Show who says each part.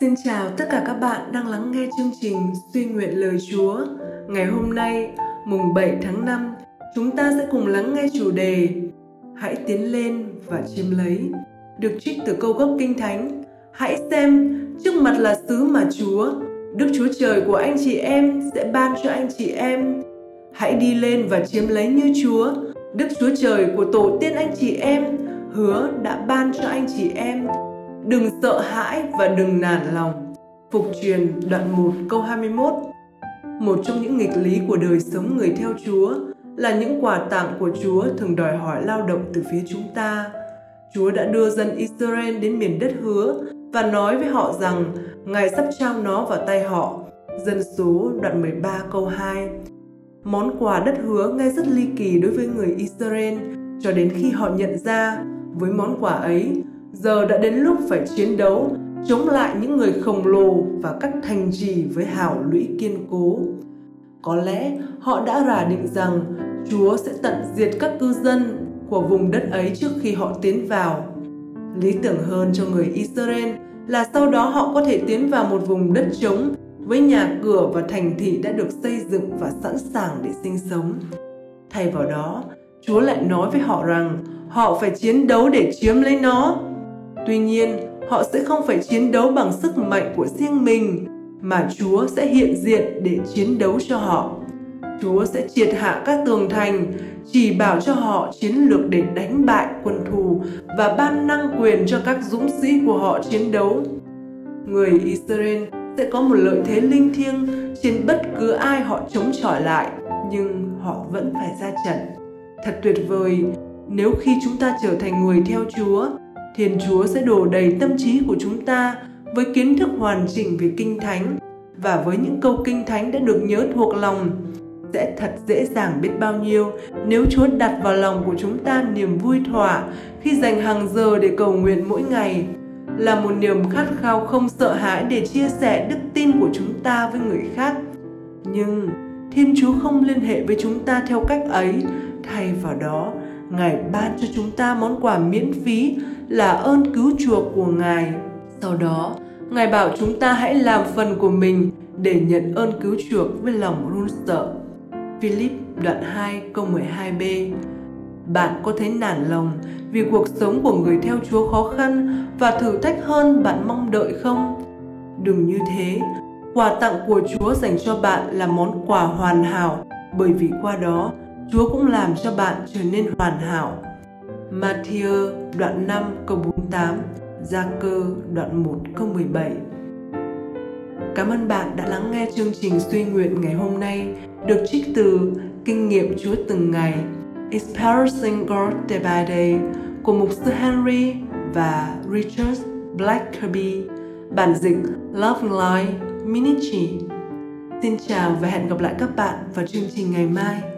Speaker 1: Xin chào tất cả các bạn đang lắng nghe chương trình Suy nguyện lời Chúa. Ngày hôm nay, mùng 7 tháng 5, chúng ta sẽ cùng lắng nghe chủ đề Hãy tiến lên và chiếm lấy, được trích từ câu gốc Kinh Thánh. Hãy xem, trước mặt là xứ mà Chúa, Đức Chúa Trời của anh chị em sẽ ban cho anh chị em. Hãy đi lên và chiếm lấy như Chúa, Đức Chúa Trời của tổ tiên anh chị em hứa đã ban cho anh chị em đừng sợ hãi và đừng nản lòng. Phục truyền đoạn 1 câu 21 Một trong những nghịch lý của đời sống người theo Chúa là những quà tặng của Chúa thường đòi hỏi lao động từ phía chúng ta. Chúa đã đưa dân Israel đến miền đất hứa và nói với họ rằng, Ngài sắp trao nó vào tay họ. Dân số đoạn 13 câu 2 Món quà đất hứa nghe rất ly kỳ đối với người Israel cho đến khi họ nhận ra với món quà ấy giờ đã đến lúc phải chiến đấu chống lại những người khổng lồ và các thành trì với hào lũy kiên cố. Có lẽ họ đã rà định rằng Chúa sẽ tận diệt các cư dân của vùng đất ấy trước khi họ tiến vào. Lý tưởng hơn cho người Israel là sau đó họ có thể tiến vào một vùng đất trống với nhà cửa và thành thị đã được xây dựng và sẵn sàng để sinh sống. Thay vào đó, Chúa lại nói với họ rằng họ phải chiến đấu để chiếm lấy nó Tuy nhiên, họ sẽ không phải chiến đấu bằng sức mạnh của riêng mình, mà Chúa sẽ hiện diện để chiến đấu cho họ. Chúa sẽ triệt hạ các tường thành, chỉ bảo cho họ chiến lược để đánh bại quân thù và ban năng quyền cho các dũng sĩ của họ chiến đấu. Người Israel sẽ có một lợi thế linh thiêng trên bất cứ ai họ chống chọi lại, nhưng họ vẫn phải ra trận. Thật tuyệt vời nếu khi chúng ta trở thành người theo Chúa Thiên Chúa sẽ đổ đầy tâm trí của chúng ta với kiến thức hoàn chỉnh về Kinh Thánh và với những câu Kinh Thánh đã được nhớ thuộc lòng sẽ thật dễ dàng biết bao nhiêu nếu Chúa đặt vào lòng của chúng ta niềm vui thỏa khi dành hàng giờ để cầu nguyện mỗi ngày là một niềm khát khao không sợ hãi để chia sẻ đức tin của chúng ta với người khác. Nhưng Thiên Chúa không liên hệ với chúng ta theo cách ấy, thay vào đó, Ngài ban cho chúng ta món quà miễn phí là ơn cứu chuộc của Ngài. Sau đó, Ngài bảo chúng ta hãy làm phần của mình để nhận ơn cứu chuộc với lòng run sợ. Philip đoạn 2 câu 12b Bạn có thấy nản lòng vì cuộc sống của người theo Chúa khó khăn và thử thách hơn bạn mong đợi không? Đừng như thế, quà tặng của Chúa dành cho bạn là món quà hoàn hảo bởi vì qua đó Chúa cũng làm cho bạn trở nên hoàn hảo. Matthew đoạn 5 câu 48, Gia cơ đoạn 1 câu 17. Cảm ơn bạn đã lắng nghe chương trình suy nguyện ngày hôm nay được trích từ Kinh nghiệm Chúa từng ngày Experiencing God Day by Day của mục sư Henry và Richard Blackerby, bản dịch Love Life Minichi. Xin chào và hẹn gặp lại các bạn vào chương trình ngày mai.